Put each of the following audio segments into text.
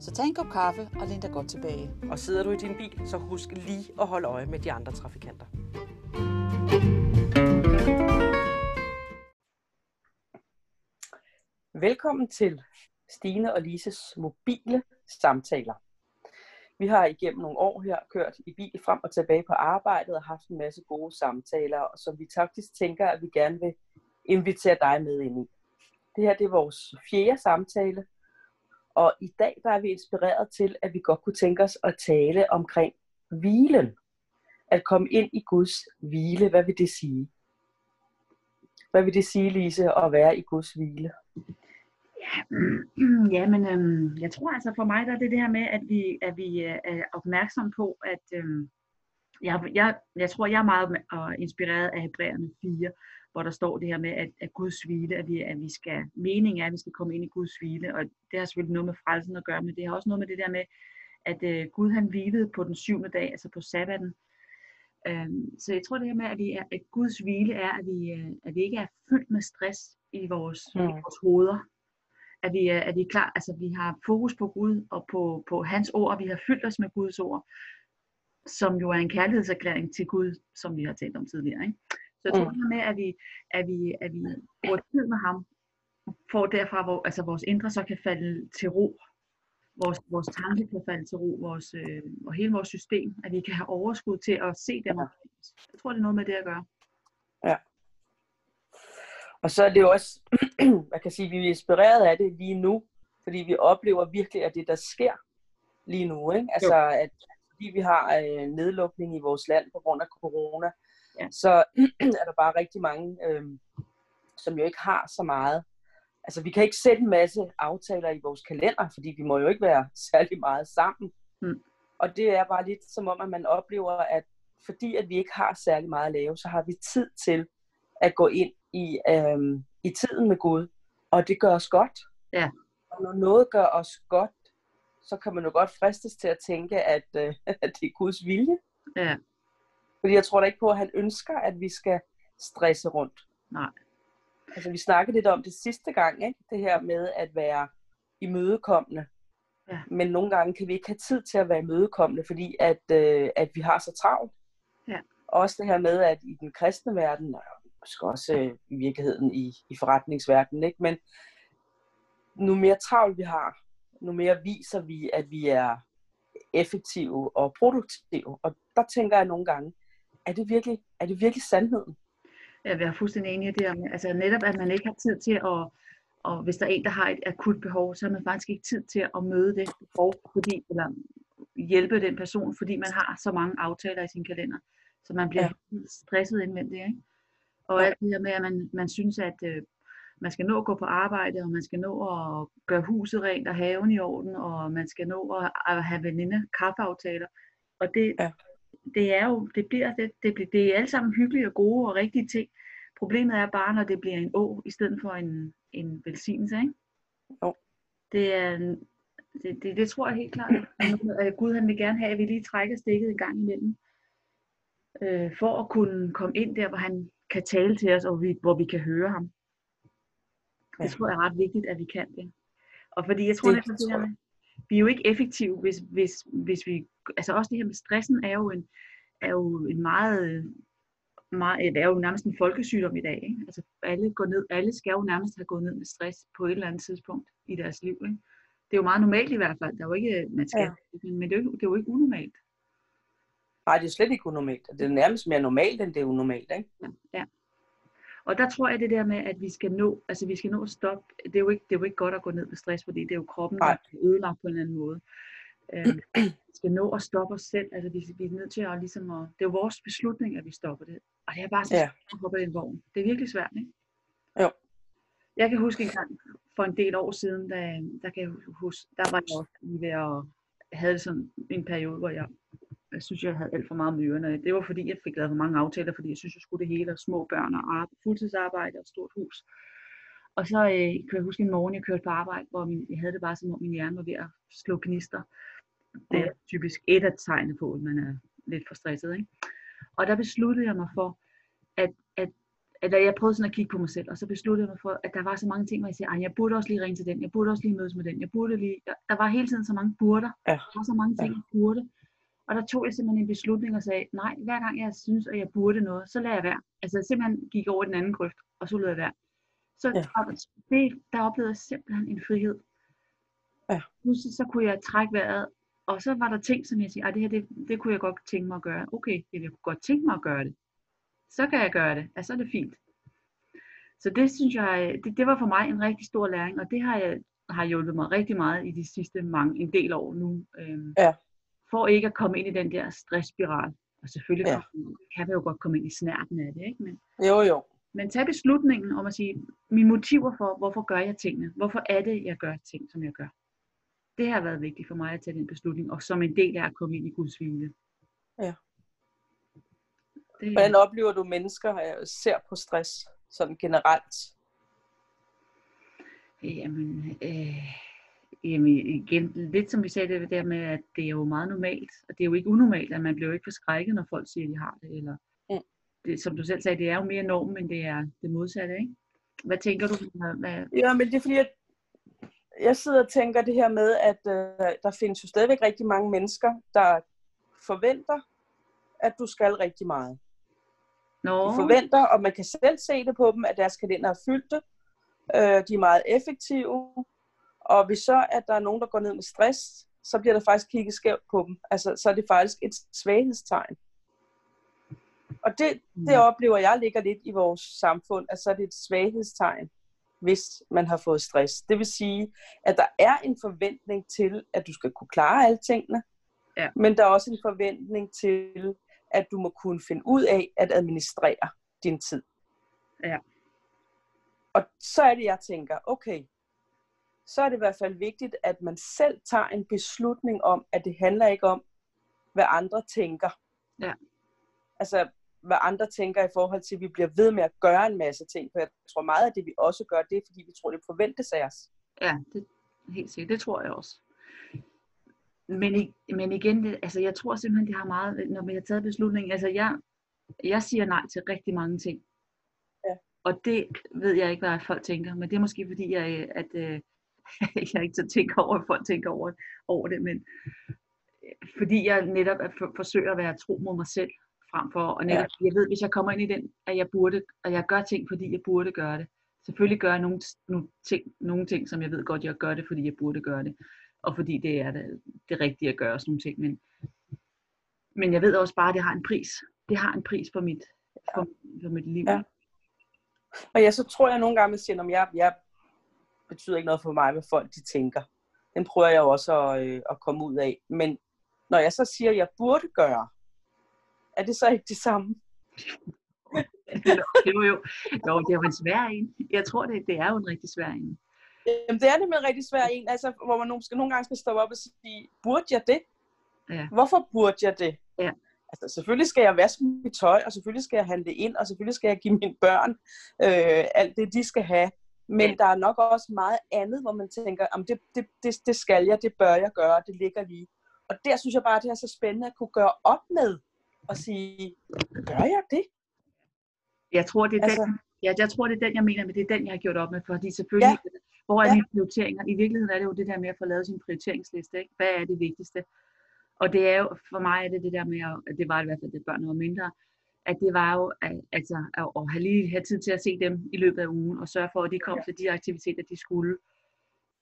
Så tag en kop kaffe og læn dig godt tilbage. Og sidder du i din bil, så husk lige at holde øje med de andre trafikanter. Velkommen til Stine og Lises mobile samtaler. Vi har igennem nogle år her kørt i bil frem og tilbage på arbejdet og haft en masse gode samtaler, som vi faktisk tænker, at vi gerne vil invitere dig med ind i. Det her det er vores fjerde samtale, og i dag der er vi inspireret til, at vi godt kunne tænke os at tale omkring hvilen. At komme ind i Guds hvile, hvad vil det sige? Hvad vil det sige, Lise, at være i Guds hvile? Ja, men øhm, jeg tror altså for mig, der er det det her med, at vi, at vi øh, er opmærksom på, at øhm, jeg, jeg, jeg tror, jeg er meget øh, inspireret af Hebræerne 4, hvor der står det her med, at, at Guds hvile, at vi, at vi skal, meningen er, at vi skal komme ind i Guds hvile, og det har selvfølgelig noget med frelsen at gøre, men det har også noget med det der med, at øh, Gud han hvilede på den syvende dag, altså på sabbaten. Øhm, så jeg tror det her med, at, vi er, at Guds hvile er, at vi, øh, at vi ikke er fyldt med stress i vores, mm. i vores hoveder, at vi, er, at vi er klar, altså vi har fokus på Gud og på, på hans ord, og vi har fyldt os med Guds ord, som jo er en kærlighedserklæring til Gud, som vi har talt om tidligere. Ikke? Så jeg tror mm. med, at vi, at vi, at vi bruger tid med ham, for derfra, hvor altså vores indre så kan falde til ro. Vores, vores tanke kan falde til ro, vores, øh, og hele vores system, at vi kan have overskud til at se dem. Ja. Jeg tror, det er noget med det at gøre. Ja. Og så er det jo også, man kan sige, at vi er inspireret af det lige nu, fordi vi oplever virkelig, at det der sker lige nu, ikke? Altså, at fordi vi har øh, nedlukning i vores land på grund af corona, ja. så er der bare rigtig mange, øh, som jo ikke har så meget. Altså, vi kan ikke sætte en masse aftaler i vores kalender, fordi vi må jo ikke være særlig meget sammen. Mm. Og det er bare lidt som om, at man oplever, at fordi at vi ikke har særlig meget at lave, så har vi tid til at gå ind i, øh, i tiden med Gud. Og det gør os godt. Ja. Og når noget gør os godt, så kan man jo godt fristes til at tænke, at, øh, at det er Guds vilje. Ja. Fordi jeg tror da ikke på, at han ønsker, at vi skal stresse rundt. Nej. Altså vi snakkede lidt om det sidste gang, ikke? det her med at være imødekommende. Ja. Men nogle gange kan vi ikke have tid til at være imødekommende, fordi at, øh, at vi har så travlt. Ja. Også det her med, at i den kristne verden, og måske også øh, i virkeligheden i, i forretningsverdenen, ikke? men nu mere travlt vi har, nu mere viser vi, at vi er effektive og produktive. Og der tænker jeg nogle gange, er det virkelig, er det virkelig sandheden? Vi er fuldstændig enige i det. Altså netop, at man ikke har tid til at, og hvis der er en, der har et akut behov, så har man faktisk ikke tid til at møde det behov, fordi, eller hjælpe den person, fordi man har så mange aftaler i sin kalender. Så man bliver ja. stresset indvendigt. Ikke? Og ja. alt det her med, at man, man synes, at øh, man skal nå at gå på arbejde, og man skal nå at gøre huset rent og haven i orden, og man skal nå at, at have veninde kaffeaftaler. Og det, ja det er jo, det bliver, det, det, bliver, det er alle sammen hyggelige og gode og rigtige ting. Problemet er bare, når det bliver en å, i stedet for en, en velsignelse, ikke? Jo. Det er, det, det, det tror jeg helt klart, at Gud han vil gerne have, at vi lige trækker stikket en gang imellem. Øh, for at kunne komme ind der, hvor han kan tale til os, og vi, hvor vi kan høre ham. Ja. Det tror jeg er ret vigtigt, at vi kan det. Og fordi jeg tror, det, det, det her med, vi er jo ikke effektive, hvis, hvis, hvis vi, altså også det her med stressen er jo en, er jo en meget, meget, det er jo nærmest en folkesygdom i dag. Ikke? Altså alle, går ned, alle skal jo nærmest have gået ned med stress på et eller andet tidspunkt i deres liv. Ikke? Det er jo meget normalt i hvert fald. Der er jo ikke, man skal, ja. men det er, jo, det er jo ikke unormalt. Nej, det er slet ikke unormalt. Det er nærmest mere normalt, end det er unormalt. Ikke? Ja, ja. Og der tror jeg det der med, at vi skal nå, altså vi skal nå at stoppe. Det er jo ikke, det er jo ikke godt at gå ned med stress, fordi det er jo kroppen, der er ødelagt på en anden måde. Øh, vi skal nå at stoppe os selv. Altså vi, vi er nødt til at ligesom at, det er jo vores beslutning, at vi stopper det. Og det er bare så ja. at hoppe i en vogn. Det er virkelig svært, ikke? Jo. Jeg kan huske en gang for en del år siden, da, der, kan jeg huske, der var jeg også lige ved at havde sådan en periode, hvor jeg, jeg synes, jeg havde alt for meget ørerne. Det var fordi, jeg fik lavet for mange aftaler, fordi jeg synes, jeg skulle det hele, og små børn og arbejde, fuldtidsarbejde og et stort hus. Og så øh, kan jeg huske en morgen, jeg kørte på arbejde, hvor min, jeg havde det bare som om min hjerne var ved at slå gnister. Det er typisk et af tegnene på, at man er lidt for stresset. Ikke? Og der besluttede jeg mig for, at, at, at jeg prøvede sådan at kigge på mig selv, og så besluttede jeg mig for, at der var så mange ting, hvor jeg siger, jeg burde også lige ringe til den, jeg burde også lige mødes med den, jeg burde lige, der, var hele tiden så mange burder, Ja. der var så mange ting, jeg burde. Og der tog jeg simpelthen en beslutning og sagde, nej, hver gang jeg synes, at jeg burde noget, så lader jeg være. Altså jeg simpelthen gik over den anden grøft, og så lød jeg være. Så ja. det, der oplevede jeg simpelthen en frihed. Ja. Pludselig så kunne jeg trække vejret, og så var der ting, som jeg siger, det her, det, det kunne jeg godt tænke mig at gøre. Okay, jeg kunne godt tænke mig at gøre det. Så kan jeg gøre det. Altså, så er det fint. Så det synes jeg, det, det var for mig en rigtig stor læring, og det har, jeg, har hjulpet mig rigtig meget i de sidste mange, en del år nu. Øhm, Ja. For ikke at komme ind i den der stressspiral. Og selvfølgelig Ja. kan vi jo godt komme ind i snærten af det, ikke? Men, Jo, jo. men tag beslutningen om at sige, mine motiver for, hvorfor gør jeg tingene? Hvorfor er det, jeg gør ting, som jeg gør? Det har været vigtigt for mig at tage den beslutning, og som en del af at komme ind i Guds hvile. Ja. Det, Hvordan oplever du mennesker øh, ser på stress sådan generelt? Jamen, øh, jamen igen, lidt som vi sagde det der med, at det er jo meget normalt, og det er jo ikke unormalt, at man bliver jo ikke forskrækket, når folk siger, at de har det, eller Mm. det, som du selv sagde, det er jo mere normen, men det er det modsatte, ikke? Hvad tænker du? Hvad, hvad, Ja, men det er fordi, at jeg sidder og tænker det her med, at øh, der findes jo stadigvæk rigtig mange mennesker, der forventer, at du skal rigtig meget. Nå, De forventer, og man kan selv se det på dem, at deres kalender er fyldte. Øh, de er meget effektive. Og hvis så, at der er nogen, der går ned med stress, så bliver der faktisk kigget skævt på dem. Altså, så er det faktisk et svaghedstegn. Og det, det oplever jeg ligger lidt i vores samfund, at så er det et svaghedstegn, hvis man har fået stress. Det vil sige, at der er en forventning til, at du skal kunne klare alle tingene, Ja. men der er også en forventning til, at du må kunne finde ud af at administrere din tid. Ja. Og så er det, jeg tænker, okay, så er det i hvert fald vigtigt, at man selv tager en beslutning om, at det handler ikke om, hvad andre tænker. Ja. Altså, hvad andre tænker i forhold til, at vi bliver ved med at gøre en masse ting. For jeg tror meget af det, vi også gør, det er, fordi vi tror, det forventes af os. Ja, det, helt sikkert. Det tror jeg også. Men, men igen, det, altså jeg tror simpelthen, det har meget, når vi har taget beslutningen, altså jeg, jeg siger nej til rigtig mange ting. Ja. Og det ved jeg ikke, hvad folk tænker, men det er måske fordi, jeg, at, øh, jeg ikke så tænker over, at folk tænker over, over det, men øh, fordi jeg netop er for, forsøger at være tro mod mig selv, frem for, og netop, ja. jeg ved, hvis jeg kommer ind i den, at jeg burde, at jeg gør ting, fordi jeg burde gøre det. Selvfølgelig gør jeg nogle, nogle, ting, nogle ting, som jeg ved godt, jeg gør det, fordi jeg burde gøre det. Og fordi det er det, det rigtige at gøre, sådan nogle ting. Men, men jeg ved også bare, at det har en pris. Det har en pris for mit, for, for mit liv. Ja. Og ja, så tror jeg nogle gange, at siger, at jeg, jeg betyder ikke noget for mig, hvad folk de tænker. Den prøver jeg jo også at, øh, at komme ud af. Men når jeg så siger, at jeg burde gøre, er det så ikke det samme? det var jo, jo, det er jo en svær en. Jeg tror, det, det er jo en rigtig svær en. Jamen, det er nemlig en rigtig svær en, altså, hvor man nogle, skal, nogle gange skal stoppe op og sige, burde jeg det? Ja. Hvorfor burde jeg det? Ja. Altså, selvfølgelig skal jeg vaske mit tøj, og selvfølgelig skal jeg handle ind, og selvfølgelig skal jeg give mine børn øh, alt det, de skal have. Men Ja. der er nok også meget andet, hvor man tænker, om det, det, det, det skal jeg, det bør jeg gøre, det ligger lige. Og der synes jeg bare, at det er så spændende at kunne gøre op med og sige, gør jeg det? Jeg tror, det er Altså- den, ja, jeg tror, det er den, jeg mener, men det er den, jeg har gjort op med, fordi selvfølgelig, ja. hvor er Ja. mine prioriteringer? I virkeligheden er det jo det der med at få lavet sin prioriteringsliste, ikke? Hvad er det vigtigste? Og det er jo, for mig er det det der med, at at det var i hvert fald, det børn var mindre, at det var jo, at, altså, at, at have lige have tid til at se dem i løbet af ugen, og sørge for, at de kom til de aktiviteter, de skulle.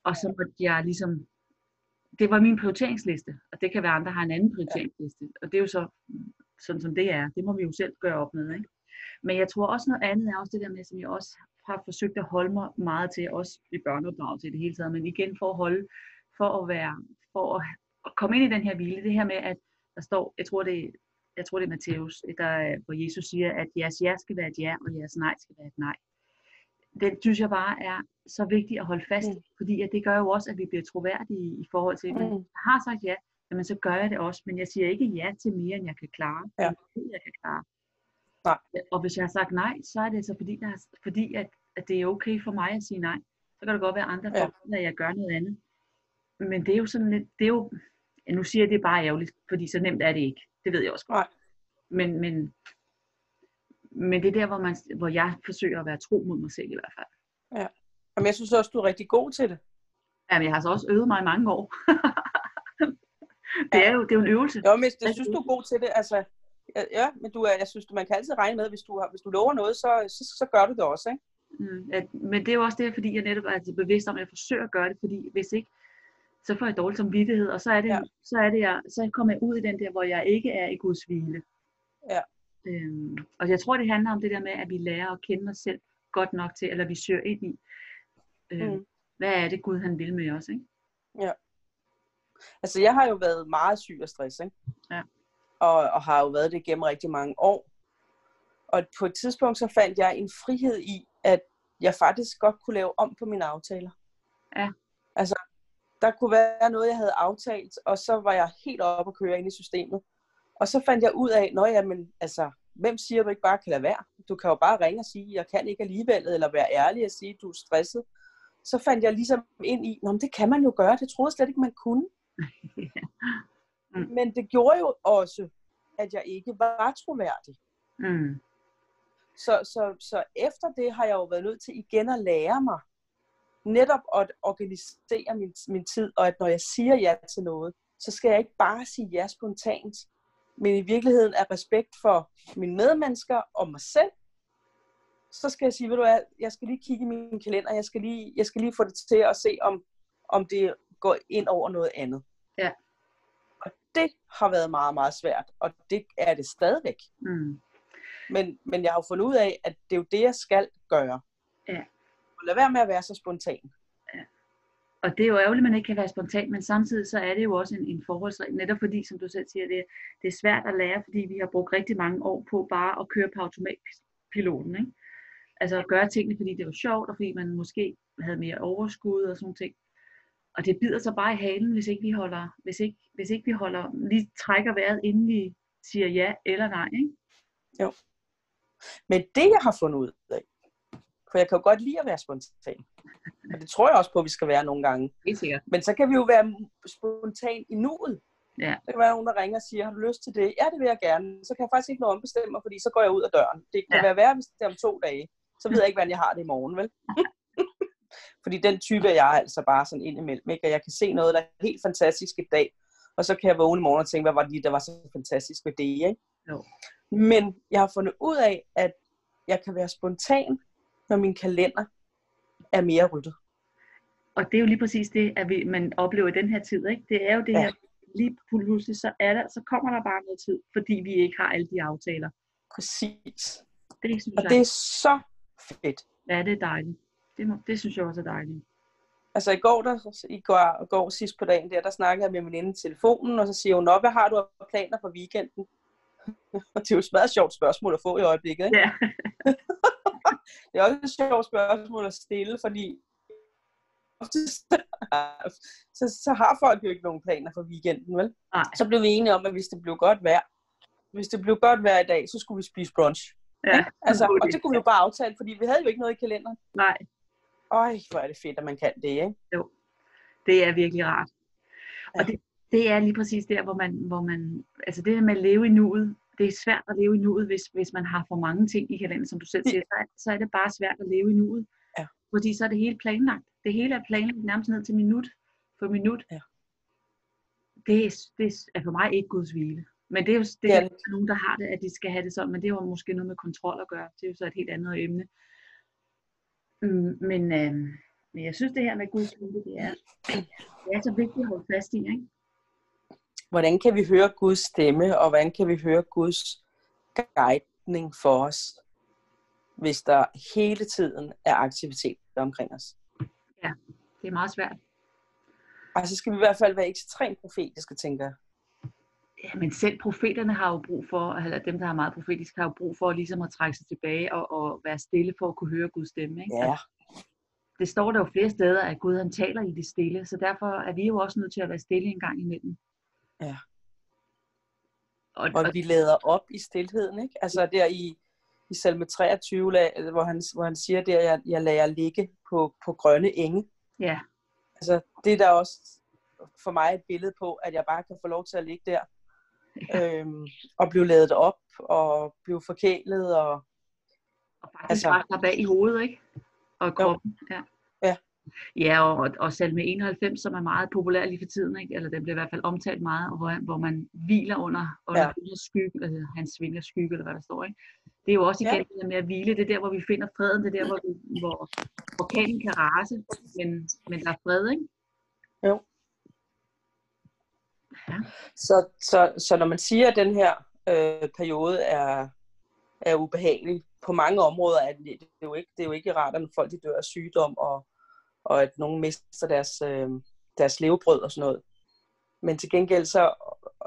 Og så måtte jeg ligesom, det var min prioriteringsliste, og det kan være andre, der har en anden prioriteringsliste, og det er jo så sådan, som det er. Det må vi jo selv gøre op med, ikke? Men jeg tror også noget andet er også det der med, som jeg også har forsøgt at holde mig meget til, også i børneopdragelse i det hele taget, men igen for at holde, for at være, for at, at komme ind i den her hvile, det her med, at der står, jeg tror det, jeg tror det er Matthæus, der, er- hvor Jesus siger, at jeres ja skal være et ja, og jeres nej skal være et nej. Den synes jeg bare er så vigtigt at holde fast i, Mm. fordi at det gør jo også, at vi bliver troværdige i forhold til, at Mm. jeg har sagt ja, jamen så gør jeg det også. Men jeg siger ikke ja til mere, end jeg kan klare. Ja. Jeg kan klare. Nej. Og hvis jeg har sagt nej, så er det så fordi, jeg, har- fordi at, at det er okay for mig at sige nej. Så kan det godt være, at andre Ja. folk, at jeg gør noget andet. Men det er jo sådan lidt, det er jo, nu siger jeg, det bare ærgerligt, fordi så nemt er det ikke. Det ved jeg også godt. Men, men, men det er der, hvor, man, hvor jeg forsøger at være tro mod mig selv i hvert fald. Jamen, jeg synes også, du er rigtig god til det. Jamen, jeg har så også øvet mig i mange år. det, er jo, det er jo en øvelse. Jo, men jeg synes, du er god til det. Altså, ja, ja, men du er, jeg synes, man kan altid regne med, hvis du, har, hvis du lover noget, så, så, så gør du det også, ikke? Mm, at, men det er jo også det, fordi jeg netop er altså bevidst om, at jeg forsøger at gøre det, fordi hvis ikke, så får jeg dårlig samvittighed, og så er det, Ja. ja. så er det jeg, så kommer jeg ud i den der, hvor jeg ikke er i Guds hvile. Ja. Øhm, og jeg tror, det handler om det der med, at vi lærer at kende os selv godt nok til, eller vi søger ind i, øhm, Mm. hvad er det Gud han vil med os, ikke? Altså, jeg har jo været meget syg af stress, ikke? Ja. Og, og har jo været det gennem rigtig mange år. Og på et tidspunkt, så fandt jeg en frihed i, at jeg faktisk godt kunne lave om på mine aftaler. Ja. Altså, der kunne være noget, jeg havde aftalt, og så var jeg helt oppe at køre ind i systemet. Og så fandt jeg ud af, når jeg, men, altså, hvem siger, at du ikke bare kan lade være? Du kan jo bare ringe og sige, jeg kan ikke alligevel, eller være ærlig og sige, du er stresset. Så fandt jeg ligesom ind i, Nå, men det kan man jo gøre, det troede jeg slet ikke, man kunne. Mm. Men det gjorde jo også, at jeg ikke var troværdig. Mm. Så, så, så efter det har jeg jo været nødt til igen at lære mig netop at organisere min, min tid, og at når jeg siger ja til noget, så skal jeg ikke bare sige ja spontant, men i virkeligheden af respekt for mine medmennesker og mig selv, så skal jeg sige, ved du hvad, jeg skal lige kigge i min kalender, jeg skal lige, jeg skal lige få det til at se, om, om det går ind over noget andet. Ja. Og det har været meget, meget svært, og det er det stadigvæk. Mm. Men, men jeg har jo fundet ud af, at det er jo det, jeg skal gøre. Ja. Og lad være med at være så spontan. Og det er jo ærgerligt, at man ikke kan være spontan, men samtidig så er det jo også en, en forholdsregel, netop fordi, som du selv siger, det, det er svært at lære, fordi vi har brugt rigtig mange år på bare at køre på automatpiloten. Ikke? Altså at gøre tingene, fordi det var sjovt, og fordi man måske havde mere overskud og sådan ting. Og det bider sig bare i halen, hvis ikke vi holder, hvis ikke, hvis ikke vi holder, lige trækker vejret, inden vi siger ja eller nej. Ikke? Men det, jeg har fundet ud af, for jeg kan jo godt lide at være spontan. Og det tror jeg også på, at vi skal være nogle gange. Helt sikkert. Men så kan vi jo være spontan i nuet. Ja. Der kan være nogen, der ringer og siger, har du lyst til det? Ja, det vil jeg gerne. Så kan jeg faktisk ikke nå ombestemme mig, fordi så går jeg ud af døren. Det kan Ja. ja. være værre, hvis det er om to dage. Så ved jeg ikke, hvordan jeg har det i morgen, vel? fordi den type er jeg altså bare sådan indimellem. Ikke? Og jeg kan se noget, der er helt fantastisk i dag. Og så kan jeg vågne i morgen og tænke, hvad var det lige, der var så fantastisk ved det, ikke? Jo. Men jeg har fundet ud af, at jeg kan være spontan, når min kalender er mere ryddet. Og det er jo lige præcis det, at vi, man oplever i den her tid. Ikke? Det er jo det Ja. her, lige pludselig, så, er der, så kommer der bare noget tid, fordi vi ikke har alle de aftaler. Præcis. Det synes Og jeg, det er så fedt. ja, det er dejligt. Det, må, det synes jeg også er dejligt. Altså i går, der, i går, går sidst på dagen der, der snakkede jeg med min veninde i telefonen, og så siger hun, Nå, hvad har du af planer for weekenden? og det er jo et meget sjovt spørgsmål at få i øjeblikket, ikke? Ja. Det er også et sjovt spørgsmål at stille, fordi så, så har folk jo ikke nogen planer for weekenden, vel? Nej. Så blev vi enige om, at hvis det blev godt vejr, hvis det blev godt vejr i dag, så skulle vi spise brunch. ja. Ikke? Altså, og det kunne vi jo bare aftale, fordi vi havde jo ikke noget i kalenderen. Nej, Øj, hvor er det fedt, at man kan det, ikke? det er virkelig rart. Og Ja. det, det er lige præcis der, hvor man, hvor man, altså det her med at leve i nuet, det er svært at leve i nuet, hvis, hvis man har for mange ting i kalenderen, som du selv siger, så er, så er det bare svært at leve i nuet. Ja. Fordi så er det hele planlagt. Det hele er planlagt nærmest ned til minut for minut. Ja. Det, er, det er for mig ikke Guds hvile. Men det er jo det, Det er der nogen, der har det, at de skal have det sådan, men det er jo måske noget med kontrol at gøre. Det er jo så et helt andet emne. Mm, Men, øh, men jeg synes, det her med Guds vilje, det er, det er så vigtigt at holde fast i. Ikke? Hvordan kan vi høre Guds stemme, og hvordan kan vi høre Guds guidning for os, hvis der hele tiden er aktivitet omkring os? Det er meget svært. Altså skal vi i hvert fald være ekstremt profetiske, tænker jeg. Ja, men selv profeterne har jo brug for, eller dem, der har meget profetisk, har jo brug for ligesom at trække sig tilbage og, og være stille for at kunne høre Guds stemme. Ikke? Ja, Det står der jo flere steder, at Gud han taler i det stille, så derfor er vi jo også nødt til at være stille en gang imellem. Ja. Og, Og vi lader op i stillheden, ikke? Altså der i, i salme 23, la- hvor han, hvor han siger der, jeg, jeg lader ligge på, på grønne enge. ja, Altså det er der også for mig et billede på, at jeg bare kan få lov til at ligge der. Øhm, og blive ladet op, og blive forkælet, og og faktisk Altså- bare bag i hovedet, ikke? Og kroppen, ja. Ja. Ja, og, og salme 91, som er meget populær lige for tiden, ikke? eller den bliver i hvert fald omtalt meget, og hvor, hvor man hviler under, under Ja. ja. skygge, altså hans vingers skygge, eller hvad der står. Ikke? Det er jo også igen Ja. ja. det der med at hvile, det er der, hvor vi finder freden, det er der, hvor, vi, hvor orkanen kan rase, men, men der er fred, ikke? Så, så, så når man siger, at den her øh, periode er, er ubehagelig på mange områder, er det, det, er jo ikke, det er jo ikke rart, at folk de dør af sygdom, og, og at nogen mister deres, øh, deres levebrød og sådan noget. Men til gengæld så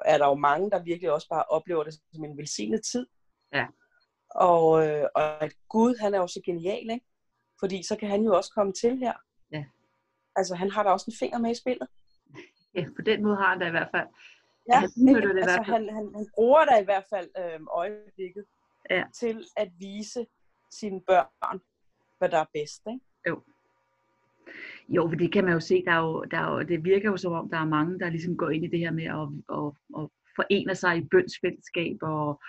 er der jo mange, der virkelig også bare oplever det som en velsignet tid. Ja. Og, øh, og at Gud, han er jo så genial, ikke? Fordi så kan han jo også komme til her. Ja. Altså, han har da også en finger med i spillet. Ja, på den måde har han da i hvert fald. Ja, Han udnytter det i altså, hvert fald. han, han, han bruger da i hvert fald øh, øjeblikket Ja. til at vise sine børn, hvad der er bedst. Ikke? Jo, for det kan man jo se, der er jo, der er jo, det virker jo som om, der er mange, der ligesom går ind i det her med at, at, at forene sig i bønsfællesskab og,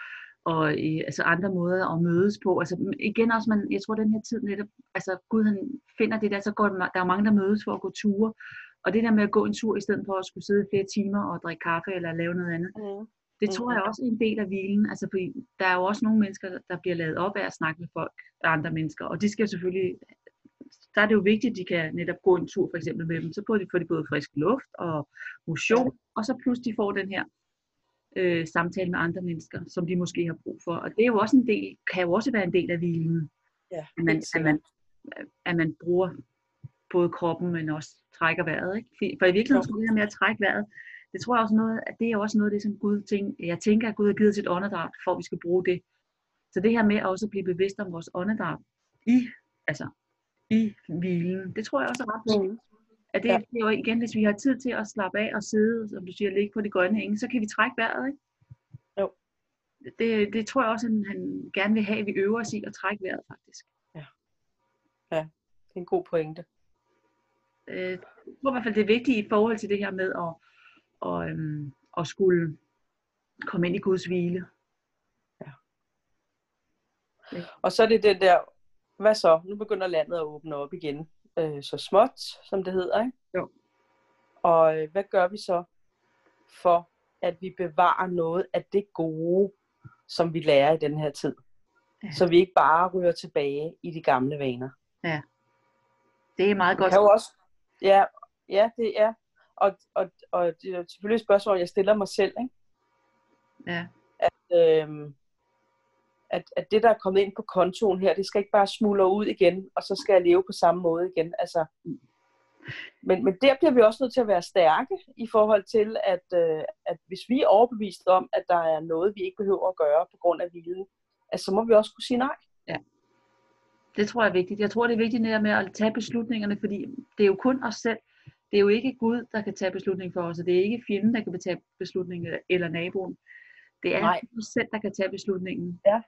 og i, altså andre måder at mødes på. Altså igen også, man, jeg tror den her tid netop, altså Gud han finder det der, så går der, er mange, der mødes for at gå ture. Og det der med at gå en tur, i stedet for at skulle sidde flere timer og drikke kaffe eller lave noget andet, Mm. det tror jeg også er en del af hvilen. Altså, fordi der er jo også nogle mennesker, der bliver lavet op af at snakke med folk, andre mennesker. Og de skal jo selvfølgelig, der er det jo vigtigt, at de kan netop gå en tur for eksempel med dem. Så får de, får de både frisk luft og motion, og så pludselig får den her øh, samtale med andre mennesker, som de måske har brug for. Og det er jo også en del, kan jo også være en del af hvilen, Ja, at man, at man, at man bruger både kroppen, men også trækker vejret. Ikke? For- i virkeligheden, så det her med at trække vejret, det tror jeg også noget, at det er også noget af det, som Gud tænker, jeg tænker, at Gud har givet sit åndedræt, for at vi skal bruge det. Så det her med også at blive bevidst om vores åndedræt i, altså, i hvilen, det tror jeg også er ret vigtigt. Mm. At det, Ja. ja. det er jo igen, hvis vi har tid til at slappe af og sidde, som du siger, ligge på de grønne enge, så kan vi trække vejret, ikke? Jo. Det, det tror jeg også, han, han gerne vil have, at vi øver os i at trække vejret, faktisk. Det er en god pointe. Øh, jeg tror i hvert fald, det er vigtigt i forhold til det her med at, og, øhm, at skulle komme ind i Guds hvile. Og så er det den der, hvad så? Nu begynder landet at åbne op igen. Øh, så småt, som det hedder, ikke? Jo. Og øh, hvad gør vi så for, at vi bevarer noget af det gode, som vi lærer i den her tid? Ja. Så vi ikke bare ryger tilbage i de gamle vaner. Det er meget godt. kan jo også, ja, ja, det er. Og, og, og det er selvfølgelig et spørgsmål, jeg stiller mig selv, ikke? Ja. øhm, at, at det, der er kommet ind på kontoen her, det skal ikke bare smuldre ud igen, og så skal jeg leve på samme måde igen. Altså, men, men der bliver vi også nødt til at være stærke i forhold til, at, øh, at hvis vi er overbevist om, at der er noget, vi ikke behøver at gøre på grund af hvilen, at så må vi også kunne sige nej. Det tror jeg er vigtigt. Jeg tror, det er vigtigt netop med at tage beslutningerne, fordi det er jo kun os selv. Det er jo ikke Gud, der kan tage beslutningen for os, og det er ikke fjenden, der kan tage beslutningen, eller naboen. Det er Nej. os selv, der kan tage beslutningen. Ja.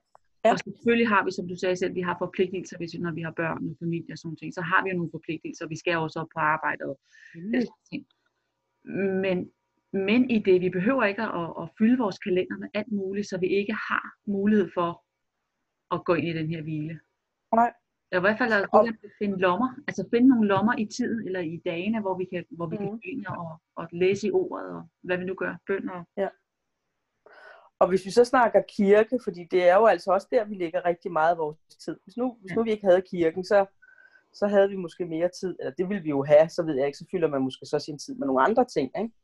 Ja. Og selvfølgelig har vi, som du sagde selv, vi har forpligtelser, hvis, når vi har børn og familie og sådan ting. Så har vi jo nogle forpligtelser. Vi skal også op på arbejde og slags ting. Men, men i det, vi behøver ikke at, at fylde vores kalender med alt muligt, så vi ikke har mulighed for at gå ind i den her hvile. Nej. I hvert fald at at finde lommer, altså finde nogle lommer i tiden eller i dagene, hvor vi kan, hvor vi mm. kan gå ind og, og læse i ordet og hvad vi nu gør, bøn og Og hvis vi så snakker kirke, fordi det er jo altså også der, vi lægger rigtig meget af vores tid. Hvis nu, hvis nu vi ikke havde kirken, så, så havde vi måske mere tid, eller det ville vi jo have, så ved jeg ikke, så fylder man måske så sin tid med nogle andre ting, ikke?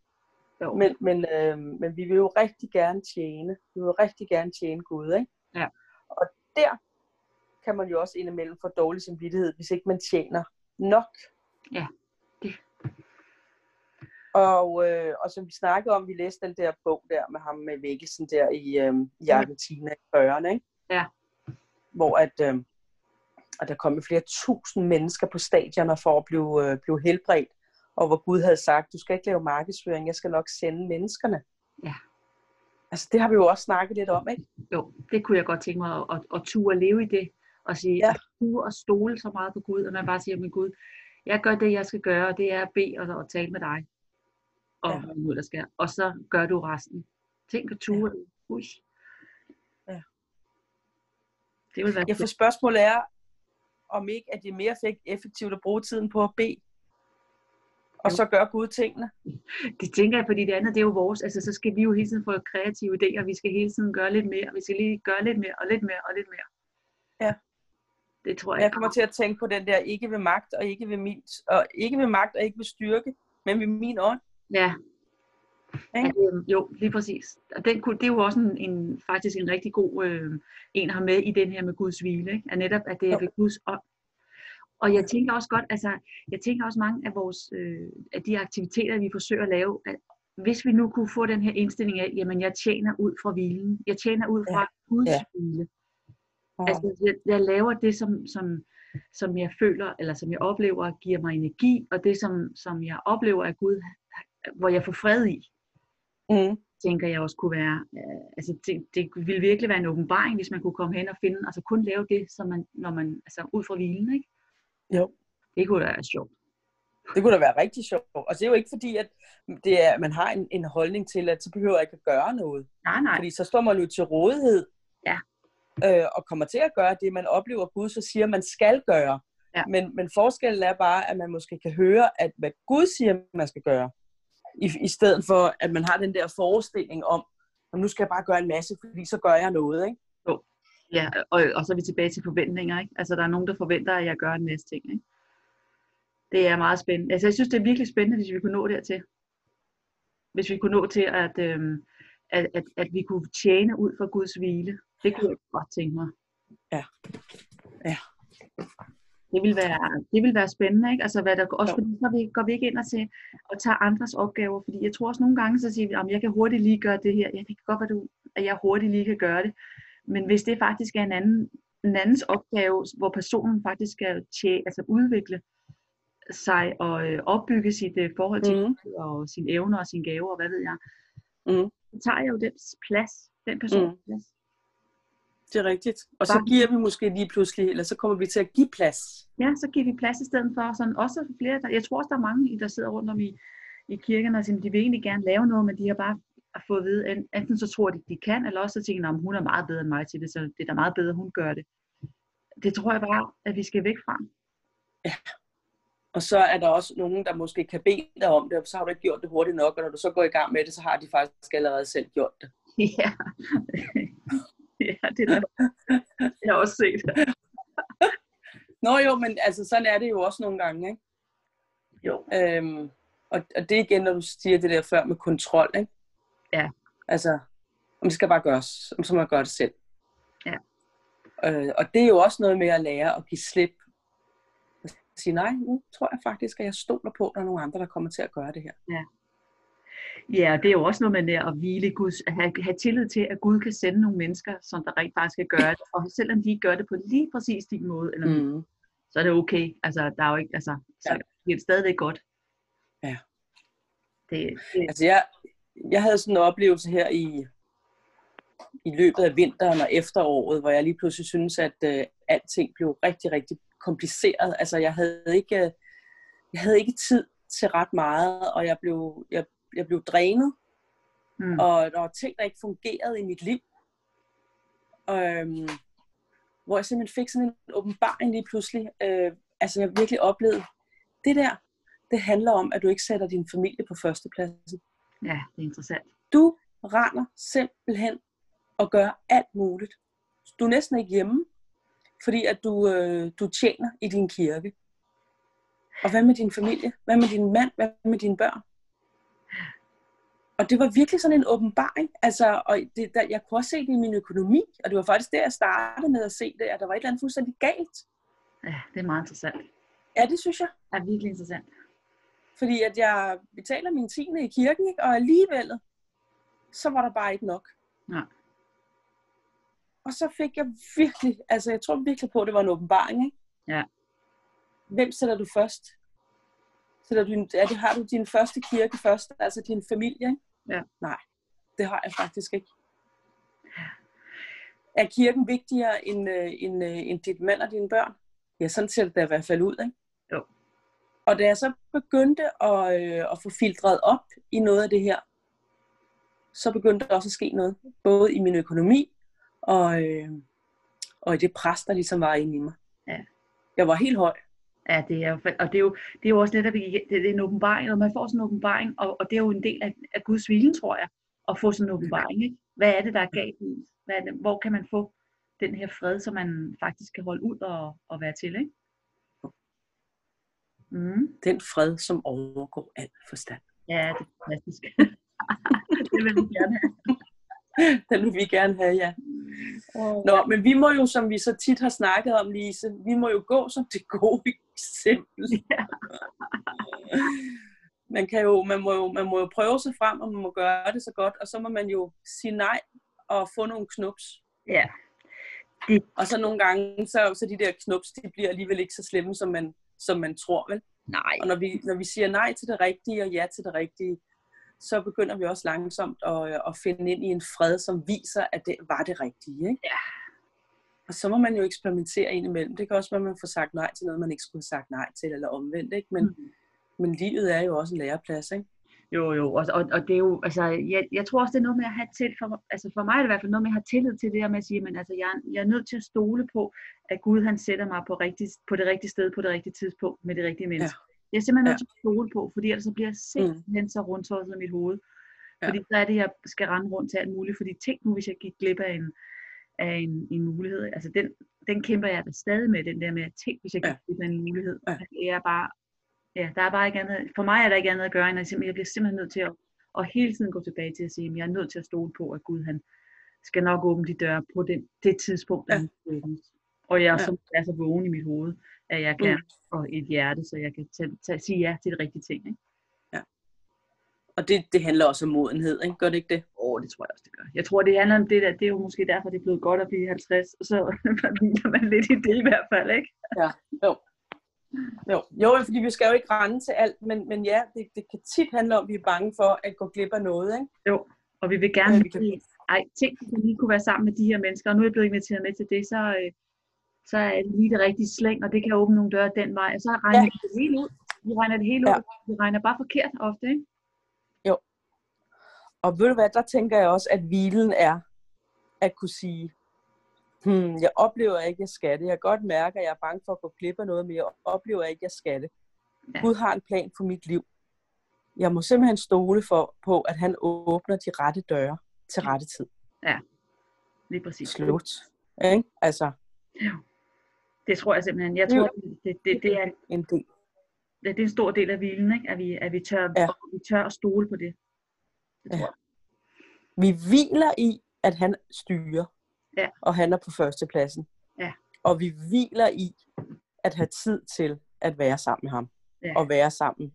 jo. Men, men, øh, men vi vil jo rigtig gerne tjene. Vi vil jo rigtig gerne tjene Gud, ikke? Ja. Og der kan man jo også indimellem få dårlig samvittighed, hvis ikke man tjener nok. Ja, Og, øh, og som vi snakkede om, vi læste den der bog der med ham med vækkelsen der i, øh, i Argentina i 40'erne, ikke? Ja. Hvor at, øh, at der kom flere tusind mennesker på stadioner for at blive, øh, blive helbredt, og hvor Gud havde sagt, du skal ikke lave markedsføring, jeg skal nok sende menneskerne. Ja. Altså, det har vi jo også snakket lidt om, ikke? Jo, det kunne jeg godt tænke mig at, at, at ture leve i det. Og sige, ja. at ture og stole så meget på Gud, og man bare siger, men Gud, jeg gør det, jeg skal gøre, og det er at bede og, og tale med dig. Og Ja. hvad nu der skal. Og så gør du resten. Tænk at ture. Ja. Ui. Ja. Det vil være Ja, for spørgsmålet er, om ikke, at det er mere fek- effektivt at bruge tiden på at bede, og så gøre Gud tingene. Det tænker jeg, fordi det andet, det er jo vores, altså så skal vi jo hele tiden få kreative idéer, vi skal hele tiden gøre lidt mere, vi skal lige gøre lidt mere, og lidt mere, og lidt mere. Ja. Det tror jeg. Jeg kommer til at tænke på den der, ikke ved magt, og ikke ved, min, og ikke ved magt, og ikke ved styrke, men ved min ånd. Ja. Ikke? At, øhm, jo, lige præcis. Og den, kunne- det er jo også en, en, faktisk en rigtig god øh, en at have med i den her med Guds hvile. Ikke? At netop, at det er ved Guds ånd. Og jeg tænker også godt, altså, jeg tænker også mange af vores, øh, af de aktiviteter, vi forsøger at lave, at hvis vi nu kunne få den her indstilling af, jamen jeg tjener ud fra hvilen, jeg tjener ud fra Guds Ja. hvile. Ja. Altså, jeg, jeg laver det, som, som, som jeg føler, eller som jeg oplever, giver mig energi, og det, som, som jeg oplever af Gud, hvor jeg får fred i, Mm. tænker jeg også kunne være, øh, altså det, det ville virkelig være en åbenbaring, hvis man kunne komme hen og finde, altså kun lave det, som man, når man, altså ud fra hvilen, ikke? Jo. Det kunne da være sjovt. Det kunne da være rigtig sjovt. Og det er jo ikke fordi, at det er, man har en, en holdning til, at så behøver jeg ikke at gøre noget. Nej, nej. Fordi så står man jo til rådighed. Ja. Øh, og kommer til at gøre det, man oplever Gud, så siger, man skal gøre. Ja. Men, men forskellen er bare, at man måske kan høre, at hvad Gud siger, man skal gøre. I, I stedet for, at man har den der forestilling om, at nu skal jeg bare gøre en masse, fordi så gør jeg noget. Ikke? Ja, og, og så er vi tilbage til forventninger, ikke? Altså der er nogen, der forventer, at jeg gør en masse ting, ikke? Det er meget spændende. Altså jeg synes, det er virkelig spændende, hvis vi kunne nå dertil. Hvis vi kunne nå til, at, øhm, at, at, at vi kunne tjene ud fra Guds hvile. Det kunne jeg godt tænke mig. Ja. Ja. Det vil være, det vil være spændende, ikke? Altså, hvad der, også fordi, så vi, går vi ikke ind og, til, og tager andres opgaver, fordi jeg tror også nogle gange, så siger vi, at jeg kan hurtigt lige gøre det her. Ja, det kan godt være, du, at jeg hurtigt lige kan gøre det. Men hvis det faktisk er en, anden, en andens opgave, hvor personen faktisk skal tjæ, altså udvikle sig og øh, opbygge sit øh, forhold til. Gud og sine evner og sine gaver og hvad ved jeg, Mhm. så tager jeg jo den plads, den persons Mhm. plads. Det er rigtigt. Og så giver vi måske lige pludselig, eller så kommer vi til at give plads. Ja, så giver vi plads i stedet for sådan også flere. Der, jeg tror også, der er mange, der sidder rundt om i, i kirken og siger, de vil egentlig gerne lave noget, men de har bare fået at vide, en- enten så tror de, de kan, eller også så tænker de, hun er meget bedre end mig til det, så det er da meget bedre, hun gør det. Det tror jeg bare, at vi skal væk fra. Og så er der også nogen, der måske kan bede dig om det, og så har du ikke gjort det hurtigt nok, og når du så går i gang med det, så har de faktisk allerede selv gjort det. Ja, ja det er. Jeg har også set. Nå jo, men altså sådan er det jo også nogle gange, ikke? Jo. Øhm, og, og det er igen, når du siger det der før med kontrol, ikke? Ja. Altså, om det skal bare gøres, så må man gøre det selv. Ja. Øh, og det er jo også noget med at lære at give slip. At sige, nej, nu tror jeg faktisk, at jeg stoler på, at der er nogle andre, der kommer til at gøre det her. Ja, og det er jo også noget med at hvile Guds, at have, have tillid til, at Gud kan sende nogle mennesker, som der rent faktisk skal gøre det. Og selvom de ikke gør det på lige præcis din måde, eller Mm. så er det okay. Altså, der er jo ikke, altså, så Ja. bliver det stadigvæk godt. Ja. Det, det, Altså jeg, jeg havde sådan en oplevelse her i, i løbet af vinteren og efteråret, hvor jeg lige pludselig synes, at øh, alting blev rigtig, rigtig kompliceret. Altså jeg havde ikke, øh, jeg havde ikke tid til ret meget, og jeg blev, jeg, jeg blev drænet, mm, og der var ting, der ikke fungerede i mit liv. Øhm, hvor jeg simpelthen fik sådan en åbenbaring lige pludselig. Øh, altså jeg virkelig oplevede, det der, det handler om, at du ikke sætter din familie på førstepladsen. ja, det er interessant. Du render simpelthen og gør alt muligt. Du er næsten ikke hjemme, fordi at du, øh, du tjener i din kirke. Og hvad med din familie? Hvad med din mand? Hvad med dine børn? Og det var virkelig sådan en åbenbaring. Altså, og det, der, jeg kunne også se det i min økonomi, og det var faktisk der, jeg startede med at se det, at der var et eller andet fuldstændig galt. Ja, det er meget interessant. Ja, det synes jeg. Det er virkelig interessant. Fordi at jeg betaler min tiende i kirken, ikke? og alligevel, så var der bare ikke nok. Nej. Og så fik jeg virkelig, altså jeg tror virkelig på, at det var en åbenbaring. Ikke? Ja. Hvem sætter du først? Sætter du, din, er det, har du din første kirke først, altså din familie? Ikke? Ja. Nej. Det har jeg faktisk ikke. Er kirken vigtigere end, øh, end, øh, end dit mand og dine børn? Ja, sådan ser det da i hvert fald ud, ikke? Jo. Og da jeg så begyndte at, øh, at få filtreret op i noget af det her, så begyndte der også at ske noget. Både i min økonomi og, øh, og i det pres, der ligesom var inde i mig. Ja. Jeg var helt høj. Ja, det er jo, og det er jo, det er jo også netop, det, det er en åbenbaring, og man får sådan en åbenbaring, og, og det er jo en del af, af Guds vilje, tror jeg, at få sådan en åbenbaring. Ikke? Hvad er det, der er galt i? Hvad er det, hvor kan man få den her fred, som man faktisk kan holde ud og, og være til, ikke? Mm. Den fred, som overgår al forstand. Ja, det er fantastisk. det vil vi gerne have. Den vil vi gerne have, ja. Nå, men vi må jo, som vi så tit har snakket om, Lise, vi må jo gå som det gode eksempel. Ja. Man, kan jo, man, må jo, man må jo prøve sig frem, og man må gøre det så godt, og så må man jo sige nej og få nogle knups. ja. Og så nogle gange, så, så de der knups, de bliver alligevel ikke så slemme, som man, som man tror, vel? Nej. Og når vi, når vi siger nej til det rigtige og ja til det rigtige, så begynder vi også langsomt at, at finde ind i en fred, som viser, at det var det rigtige. Ikke? Ja. Og så må man jo eksperimentere ind imellem. Det kan også være, at man får sagt nej til noget, man ikke skulle have sagt nej til, eller omvendt. Ikke? Men, Mm. men livet er jo også en læreplads. Ikke? Jo, jo, og, og, og det er jo, altså, jeg, jeg tror også, det er noget med at have til, for, altså for mig er det i hvert fald noget med at have tillid til det her med at sige, men altså, jeg, er- jeg er nødt til at stole på, at Gud han sætter mig på, rigtig, på det rigtige sted, på det rigtige tidspunkt, med det rigtige menneske. Ja. Jeg er simpelthen nødt til at stole på, fordi ellers så bliver jeg simpelthen så rundtosset i mit hoved. Ja. Fordi så er det, jeg skal rende rundt til alt muligt, fordi tænk nu, hvis jeg gik glip af en, af en, en mulighed. Altså den, den kæmper jeg da stadig med, den der med, at tænk, hvis jeg gik Ja. glip af en mulighed. Ja. Altså, Det er bare, ja, der er bare ikke andet, for mig er der ikke andet at gøre, end at simpelthen, jeg bliver simpelthen nødt til at, at hele tiden gå tilbage til at sige, at jeg er nødt til at stole på, at Gud han skal nok åbne de døre på den, det tidspunkt, Ja. Og jeg Ja. så, er så vågen i mit hoved, at jeg kan, og et hjerte, så jeg kan tage, tage, sige ja til de rigtige ting. Ikke? Og det, det handler også om modenhed, ikke? gør det ikke det? Åh, oh, det tror jeg også, det gør. Jeg tror, det handler om det der, det er jo måske derfor, det er blevet godt at blive 50, og så hviler man lidt i det i hvert fald, ikke? Jo. Jo, jo fordi vi skal jo ikke rende til alt, men, men ja, det, det kan tit handle om, at vi er bange for at gå glip af noget. Ikke? Og vi vil gerne Ja, ja, vi kan- ej, tænk, hvis vi lige kunne være sammen med de her mennesker, og nu er jeg blevet inviteret med til det, så, øh, så er det lige det rigtige slæng, og det kan åbne nogle døre den vej, og så regner Ja. ja. vi det hele ud. Vi regner det hele Ja. ud. Vi regner bare forkert ofte, ikke? Og ved du hvad, der tænker jeg også, at hvilen er at kunne sige, hmm, jeg oplever ikke, at jeg skal det. Jeg kan godt mærke, at jeg er bange for at gå glip af noget, men jeg oplever ikke, at jeg skal det. Ja. Gud har en plan for mit liv. Jeg må simpelthen stole for, på, at han åbner de rette døre til rette tid. Lige præcis. Slut. Ikke? Altså, Det tror jeg simpelthen. Jeg Jo. tror, det, det, det, er, en del. det er en stor del af hvilen, ikke? At, vi, at vi, tør, Ja. ja. vi tør at stole på det. det tror Ja. jeg. Vi hviler i, at han styrer, Ja. og han er på førstepladsen. Ja. Og vi hviler i at have tid til at være sammen med ham, Ja. og være sammen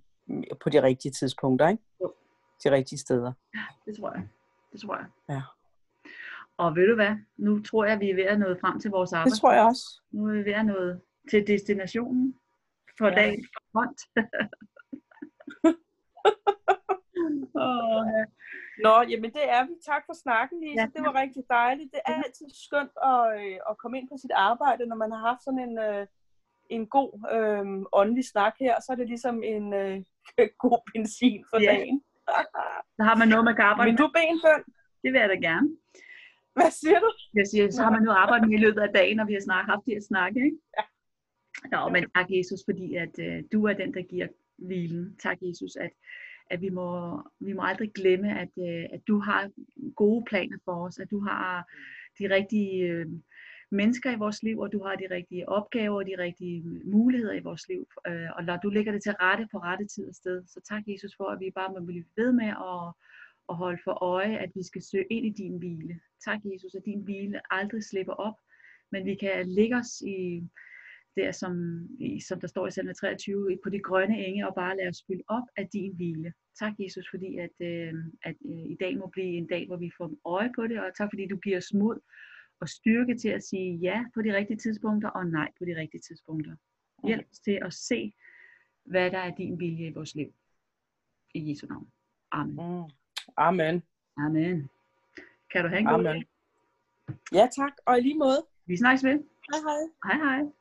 på de rigtige tidspunkter, ikke? Jo. De rigtige steder. Det tror jeg. Det tror jeg. Ja. Og ved du hvad? Nu tror jeg, vi er ved at nå frem til vores arbejde. Det tror jeg også. Nu er vi ved at nå til destinationen for Ja. dagen for front. oh, ja. Nå, jamen det er vi. Tak for snakken, Lise. Ja. Det var rigtig dejligt. Det er altid skønt at, øh, at komme ind på sit arbejde, når man har haft sådan en, øh, en god øh, åndelig snak her. Så er det ligesom en øh, god benzin for Ja. dagen. Så har man noget, man kan arbejde med. du benbøn. Det vil jeg da gerne. Hvad siger du? Jeg siger, så har man noget at arbejde med i løbet af dagen, når vi har snak, haft de her snakke. Ikke? Ja. Nå, men tak Jesus, fordi at øh, du er den, der giver hvilen. Tak Jesus, at, at vi, må, vi må aldrig glemme, at, øh, at du har gode planer for os, at du har de rigtige øh, mennesker i vores liv, og du har de rigtige opgaver og de rigtige muligheder i vores liv. Øh, og når du lægger det til rette på rette tid og sted. Så tak Jesus for, at vi bare må blive ved med at, og holde for øje, at vi skal søge ind i din hvile. Tak Jesus, at din hvile aldrig slipper op, men vi kan ligge os i der, som, i, som der står i salme 23, på de grønne enge, og bare lade os fylde op af din hvile. Tak Jesus, fordi at, øh, at øh, i dag må blive en dag, hvor vi får øje på det, og tak fordi du giver os mod og styrke til at sige ja på de rigtige tidspunkter, og nej på de rigtige tidspunkter. Hjælp os til at se, hvad der er din vilje i vores liv. I Jesu navn. Amen. Mm. Amen. Amen. Kan du have en god Amen. Ja, tak. Og i lige måde. Vi snakkes ved. Hej hej. Hej hej.